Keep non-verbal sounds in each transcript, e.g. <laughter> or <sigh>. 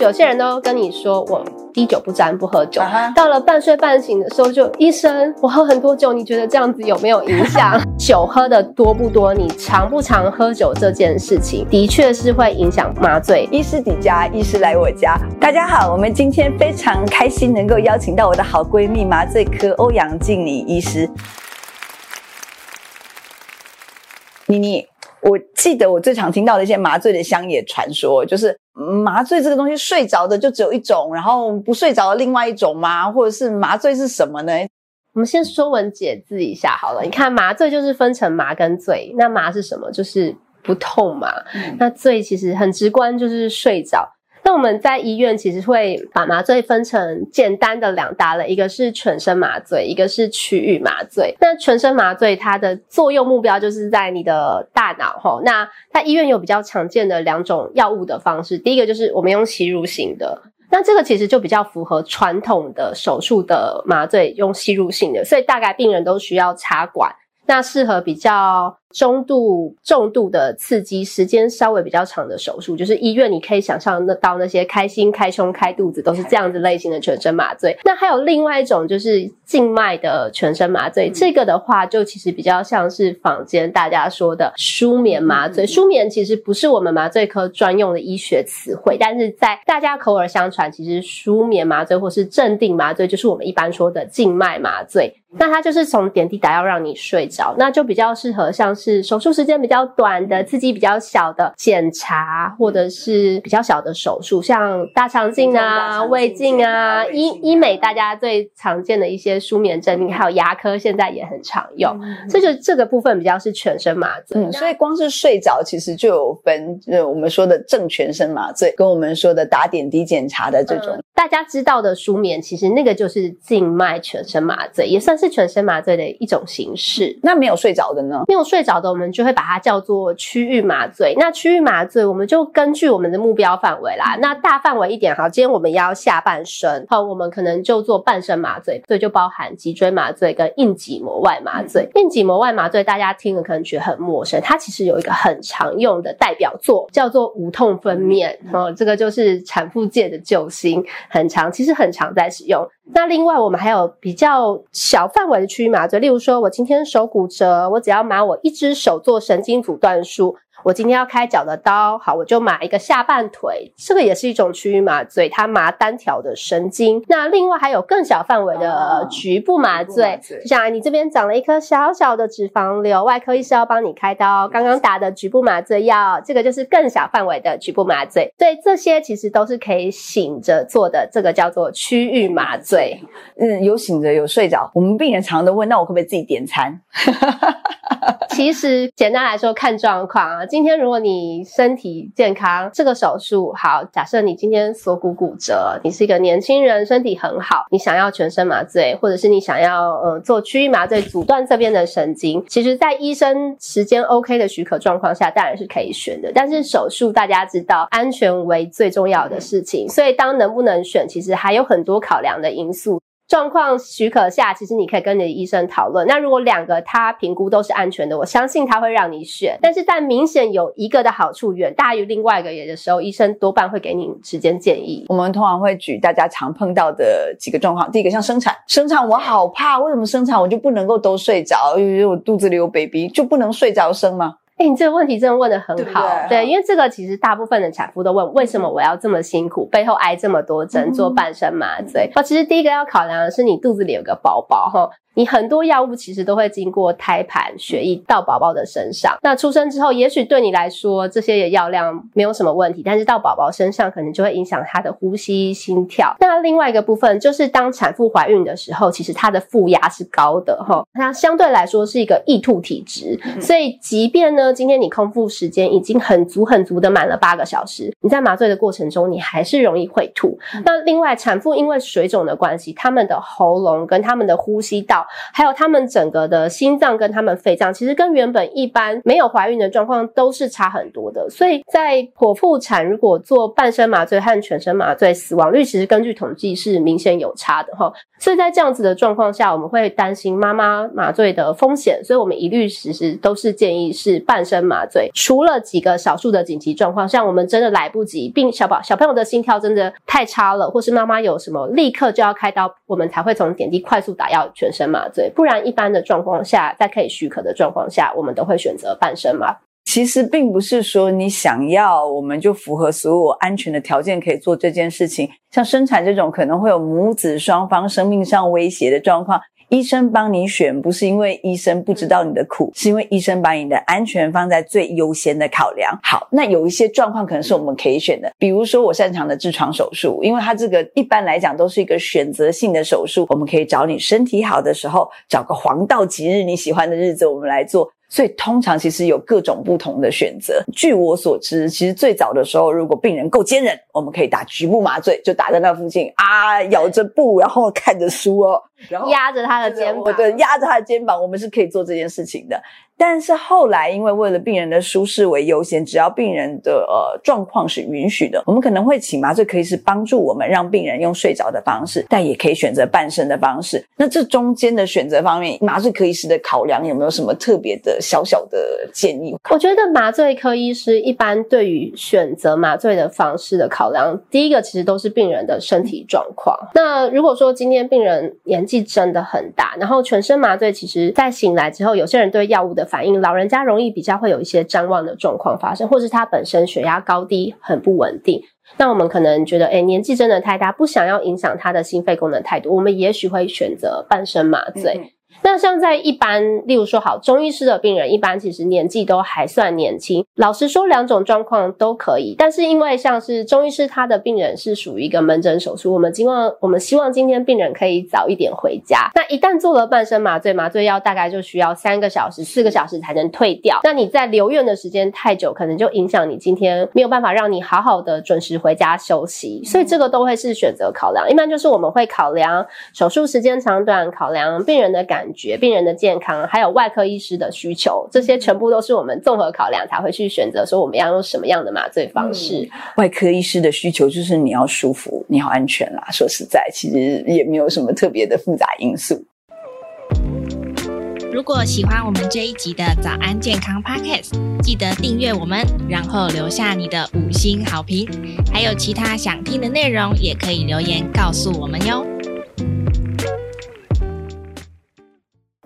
有些人都跟你说我滴酒不沾，不喝酒。Uh. 到了半睡半醒的时候就，就医生，我喝很多酒，你觉得这样子有没有影响？<laughs> 酒喝的多不多？你常不常喝酒这件事情，的确是会影响麻醉。医师抵家，医师来我家。大家好，我们今天非常开心能够邀请到我的好闺蜜麻醉科欧阳静妮医师。妮妮，我记得我最常听到的一些麻醉的乡野传说，就是麻醉这个东西，睡着的就只有一种，然后不睡着的另外一种吗？或者是麻醉是什么呢？我们先说文解字一下好了。你看，麻醉就是分成麻跟醉，那麻是什么？就是不痛嘛。嗯、那醉其实很直观，就是睡着。那我们在医院其实会把麻醉分成简单的两大类，一个是全身麻醉，一个是区域麻醉。那全身麻醉它的作用目标就是在你的大脑齁。那在医院有比较常见的两种药物的方式，第一个就是我们用吸入性的，那这个其实就比较符合传统的手术的麻醉，用吸入性的，所以大概病人都需要插管。那适合比较中度、重度的刺激，时间稍微比较长的手术，就是医院你可以想象得到那些开心、开胸、开肚子都是这样子类型的全身麻醉。那还有另外一种就是静脉的全身麻醉，这个的话就其实比较像是坊间大家说的舒眠麻醉。舒眠其实不是我们麻醉科专用的医学词汇，但是在大家口耳相传，其实舒眠麻醉或是镇定麻醉就是我们一般说的静脉麻醉。那它就是从点滴打药让你睡着，那就比较适合像是手术时间比较短的、刺激比较小的检查，或者是比较小的手术，像大肠镜啊、胃镜啊、医医美大家最常见的一些舒眠镇定，还有牙科现在也很常用。这就这个部分比较是全身麻醉。嗯，所以光是睡着其实就有分，就我们说的正全身麻醉，跟我们说的打点滴检查的这种。嗯，大家知道的舒眠，其实那个就是静脉全身麻醉，也算是全身麻醉的一种形式。那没有睡着的呢？没有睡着的，我们就会把它叫做区域麻醉。那区域麻醉，我们就根据我们的目标范围啦。那大范围一点，好，今天我们要下半身，好，我们可能就做半身麻醉，所以就包含脊椎麻醉跟硬脊膜外麻醉。硬脊膜外麻醉，大家听了可能觉得很陌生，它其实有一个很常用的代表作，叫做无痛分娩。哦，这个就是产妇界的救星，很常，其实很常在使用。那另外，我们还有比较小范围的区域麻醉，例如说，我今天手骨折，我只要拿我一只手做神经阻断术。我今天要开脚的刀，好，我就麻一个下半腿，这个也是一种区域麻醉，它麻单条的神经。那另外还有更小范围的局部麻醉，就像你这边长了一颗小小的脂肪瘤，外科医师要帮你开刀，刚刚打的局部麻醉药，这个就是更小范围的局部麻醉。所以这些其实都是可以醒着做的，这个叫做区域麻醉。嗯，有醒着有睡着。我们病人常常都问，那我可不可以自己点餐？<laughs> 其实简单来说，看状况啊。今天如果你身体健康，这个手术好。假设你今天锁骨骨折，你是一个年轻人，身体很好，你想要全身麻醉，或者是你想要呃做区域麻醉，阻断这边的神经。其实，在医生时间 OK 的许可状况下，当然是可以选的。但是手术大家知道，安全为最重要的事情，所以当能不能选，其实还有很多考量的因素。状况许可下，其实你可以跟你的医生讨论。那如果两个他评估都是安全的，我相信他会让你选。但是在明显有一个的好处远大于另外一个也的时候，医生多半会给你时间建议。我们通常会举大家常碰到的几个状况。第一个像生产，生产我好怕，为什么生产我就不能够都睡着？因为我肚子里有 baby，就不能睡着生吗？哎、欸，你这个问题真的问得很好，对，对，对，因为这个其实大部分的产妇都问，为什么我要这么辛苦，背后挨这么多针做半身麻醉？哦、嗯，其实第一个要考量的是你肚子里有个宝宝，哈。你很多药物其实都会经过胎盘血液到宝宝的身上。那出生之后，也许对你来说这些的药量没有什么问题，但是到宝宝身上可能就会影响他的呼吸、心跳。那另外一个部分就是，当产妇怀孕的时候，其实她的腹压是高的哈，它相对来说是一个易吐体质，所以即便呢今天你空腹时间已经很足很足的满了八个小时，你在麻醉的过程中，你还是容易会吐。那另外产妇因为水肿的关系，他们的喉咙跟他们的呼吸道。还有他们整个的心脏跟他们肺脏，其实跟原本一般没有怀孕的状况都是差很多的。所以在剖腹产，如果做半身麻醉和全身麻醉，死亡率其实根据统计是明显有差的哈。所以在这样子的状况下，我们会担心妈妈麻醉的风险，所以我们一律其实都是建议是半身麻醉，除了几个少数的紧急状况，像我们真的来不及，并小宝小朋友的心跳真的太差了，或是妈妈有什么立刻就要开刀，我们才会从点滴快速打药全身麻醉。不然一般的状况下，在可以许可的状况下，我们都会选择半身麻。其实并不是说你想要，我们就符合所有安全的条件可以做这件事情。像生产这种可能会有母子双方生命上威胁的状况。医生帮你选，不是因为医生不知道你的苦，是因为医生把你的安全放在最优先的考量。好，那有一些状况可能是我们可以选的，比如说我擅长的痔疮手术，因为它这个一般来讲都是一个选择性的手术，我们可以找你身体好的时候，找个黄道吉日你喜欢的日子，我们来做。所以通常其实有各种不同的选择。据我所知，其实最早的时候，如果病人够坚韧，我们可以打局部麻醉，就打在那附近啊，咬着布，然后看着书哦，然后压着他的肩膀，对，压着他的肩膀，我们是可以做这件事情的。但是后来，因为为了病人的舒适为优先，只要病人的呃状况是允许的，我们可能会请麻醉科医师帮助我们，让病人用睡着的方式，但也可以选择半身的方式。那这中间的选择方面，麻醉科医师的考量有没有什么特别的小小的建议？我觉得麻醉科医师一般对于选择麻醉的方式的考量，第一个其实都是病人的身体状况。那如果说今天病人年纪真的很大，然后全身麻醉，其实在醒来之后，有些人对药物的反应，老人家容易比较会有一些张望的状况发生，或是他本身血压高低很不稳定。那我们可能觉得，诶，年纪真的太大，不想要影响他的心肺功能太多，我们也许会选择半身麻醉。那像在一般，例如说好中医师的病人，一般其实年纪都还算年轻。老实说，两种状况都可以。但是因为像是中医师，他的病人是属于一个门诊手术，我们希望我们希望今天病人可以早一点回家。那一旦做了半身麻醉，麻醉药大概就需要三个小时、四个小时才能退掉。那你在留院的时间太久，可能就影响你今天没有办法让你好好的准时回家休息。所以这个都会是选择考量。一般就是我们会考量手术时间长短，考量病人的感。觉病人的健康，还有外科医师的需求，这些全部都是我们综合考量才会去选择，说我们要用什么样的麻醉方式。嗯，外科医师的需求就是你要舒服，你要安全啦。说实在，其实也没有什么特别的复杂因素。如果喜欢我们这一集的早安健康 Podcast，记得订阅我们，然后留下你的五星好评。还有其他想听的内容，也可以留言告诉我们哟。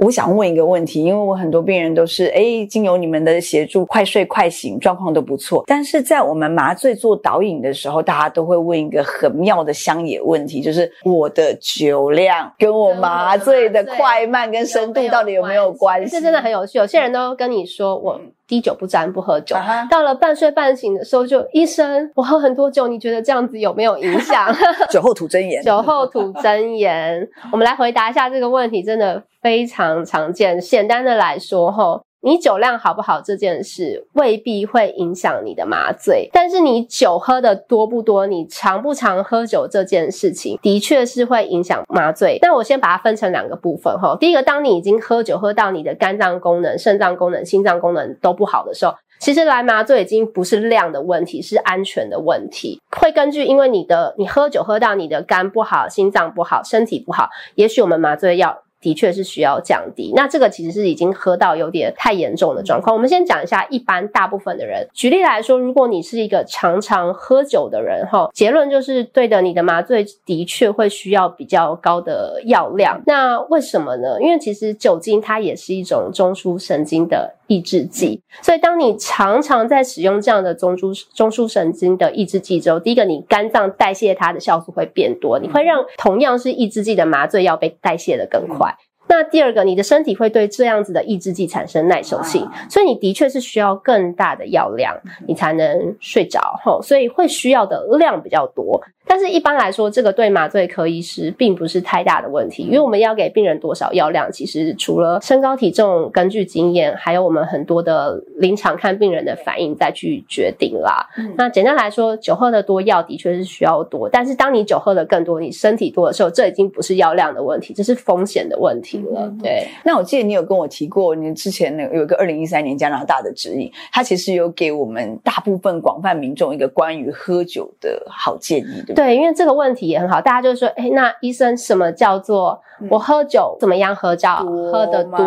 我想问一个问题，因为我很多病人都是，哎，经由你们的协助，快睡快醒，状况都不错。但是在我们麻醉做导引的时候，大家都会问一个很妙的乡野问题，就是我的酒量跟我麻醉的快慢跟深度到底有没有关系？这真的很有趣。有些人都跟你说我。滴酒不沾，不喝酒。Uh-huh. 到了半睡半醒的时候就，就医生，我喝很多酒，你觉得这样子有没有影响？<laughs> <laughs> 酒后吐真言。酒后吐真言。我们来回答一下这个问题，真的非常常见。简单的来说，齁。你酒量好不好这件事未必会影响你的麻醉，但是你酒喝的多不多，你常不常喝酒这件事情，的确是会影响麻醉。那我先把它分成两个部分哈。第一个，当你已经喝酒喝到你的肝脏功能、肾脏功能、心脏功能都不好的时候，其实来麻醉已经不是量的问题，是安全的问题。会根据因为你的你喝酒喝到你的肝不好、心脏不好、身体不好，也许我们麻醉药。的确是需要降低，那这个其实是已经喝到有点太严重的状况。我们先讲一下一般大部分的人。举例来说，如果你是一个常常喝酒的人，哈，结论就是对的，你的麻醉的确会需要比较高的药量。那为什么呢？因为其实酒精它也是一种中枢神经的抑制剂，所以当你常常在使用这样的中枢中枢神经的抑制剂之后，第一个，你肝脏代谢它的酵素会变多，你会让同样是抑制剂的麻醉药被代谢的更快。那第二个，你的身体会对这样子的抑制剂产生耐受性，所以你的确是需要更大的药量，你才能睡着吼，所以会需要的量比较多。但是一般来说，这个对麻醉科医师并不是太大的问题，因为我们要给病人多少药量，其实除了身高体重，根据经验，还有我们很多的临场看病人的反应再去决定啦。嗯、那简单来说，酒喝的多，药的确是需要多，但是当你酒喝的更多，你身体多的时候，这已经不是药量的问题，这是风险的问题。题了。对，那我记得你有跟我提过，你之前那有一个二零一三年加拿大的指引，它其实有给我们大部分广泛民众一个关于喝酒的好建议，对不对？对，因为这个问题也很好，大家就说，哎，那医生什么叫做我喝酒怎么样喝叫喝得多？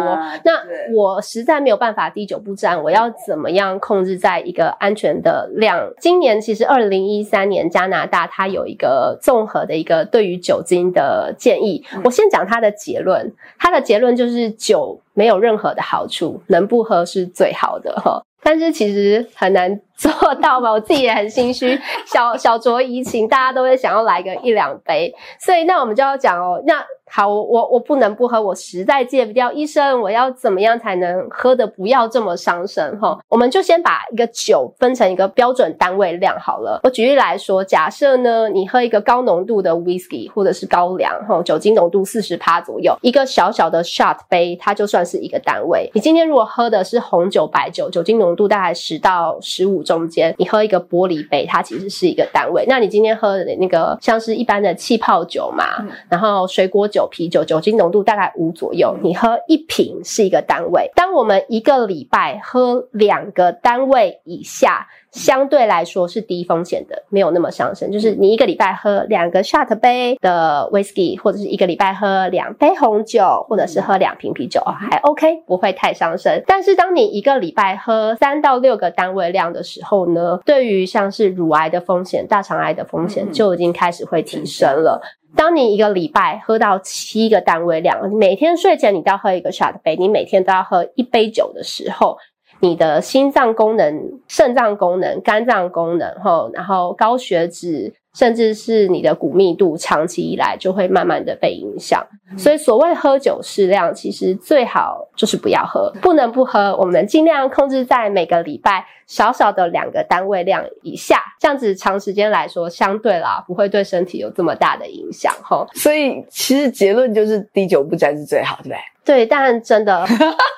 那我实在没有办法滴酒不沾，我要怎么样控制在一个安全的量？今年其实二零一三年加拿大它有一个综合的一个对于酒精的建议，我先讲它的结论，它的结论就是酒没有任何的好处，能不喝是最好的哈。但是其实很难做到吧，我自己也很心虚，小小酌怡情，大家都会想要来个一两杯，所以那我们就要讲哦，那。好，我我不能不喝，我实在戒不掉。医生，我要怎么样才能喝的不要这么伤身？哈，我们就先把一个酒分成一个标准单位量好了。我举例来说，假设呢，你喝一个高浓度的 whisky 或者是高粱，哈，酒精浓度四十趴左右，一个小小的 shot 杯，它就算是一个单位。你今天如果喝的是红酒、白酒，酒精浓度大概十到十五中间，你喝一个玻璃杯，它其实是一个单位。那你今天喝的那个像是一般的气泡酒嘛，然后水果酒。酒啤酒酒精浓度大概五左右，你喝一瓶是一个单位。当我们一个礼拜喝两个单位以下，相对来说是低风险的，没有那么伤身。就是你一个礼拜喝两个 shot 杯的 whisky，或者是一个礼拜喝两杯红酒，或者是喝两瓶啤酒，还 OK，不会太伤身。但是当你一个礼拜喝三到六个单位量的时候呢，对于像是乳癌的风险、大肠癌的风险就已经开始会提升了。当你一个礼拜喝到七个单位量，每天睡前你都要喝一个 shot 杯，你每天都要喝一杯酒的时候，你的心脏功能、肾脏功能、肝脏功能，吼，然后高血脂。甚至是你的骨密度，长期以来就会慢慢的被影响。所以所谓喝酒适量，其实最好就是不要喝，不能不喝。我们尽量控制在每个礼拜小小的两个单位量以下，这样子长时间来说，相对啦不会对身体有这么大的影响。吼，所以其实结论就是滴酒不沾是最好，对不对？对，但真的。<laughs>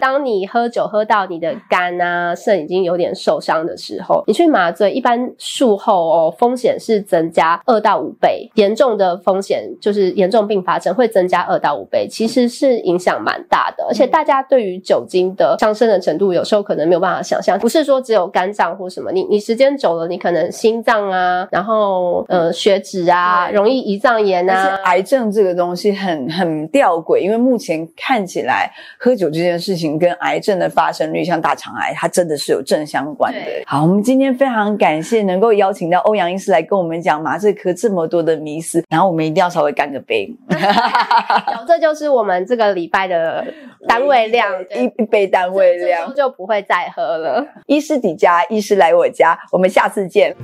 当你喝酒喝到你的肝啊、肾已经有点受伤的时候，你去麻醉，一般术后哦，风险是增加二到五倍，严重的风险就是严重并发症会增加二到五倍，其实是影响蛮大的。而且大家对于酒精的上升的程度，有时候可能没有办法想象，不是说只有肝脏或什么，你你时间久了，你可能心脏啊，然后呃血脂啊，容易胰脏炎啊，癌症这个东西很很吊诡，因为目前看起来喝酒这件事。事情跟癌症的发生率，像大肠癌，它真的是有正相关的。好，我们今天非常感谢能够邀请到欧阳医师来跟我们讲麻醉科这么多的迷思，然后我们一定要稍微干个杯。<laughs> 这就是我们这个礼拜的单位量，一一杯单位量就不会再喝了。医师底家，医师来我家，我们下次见。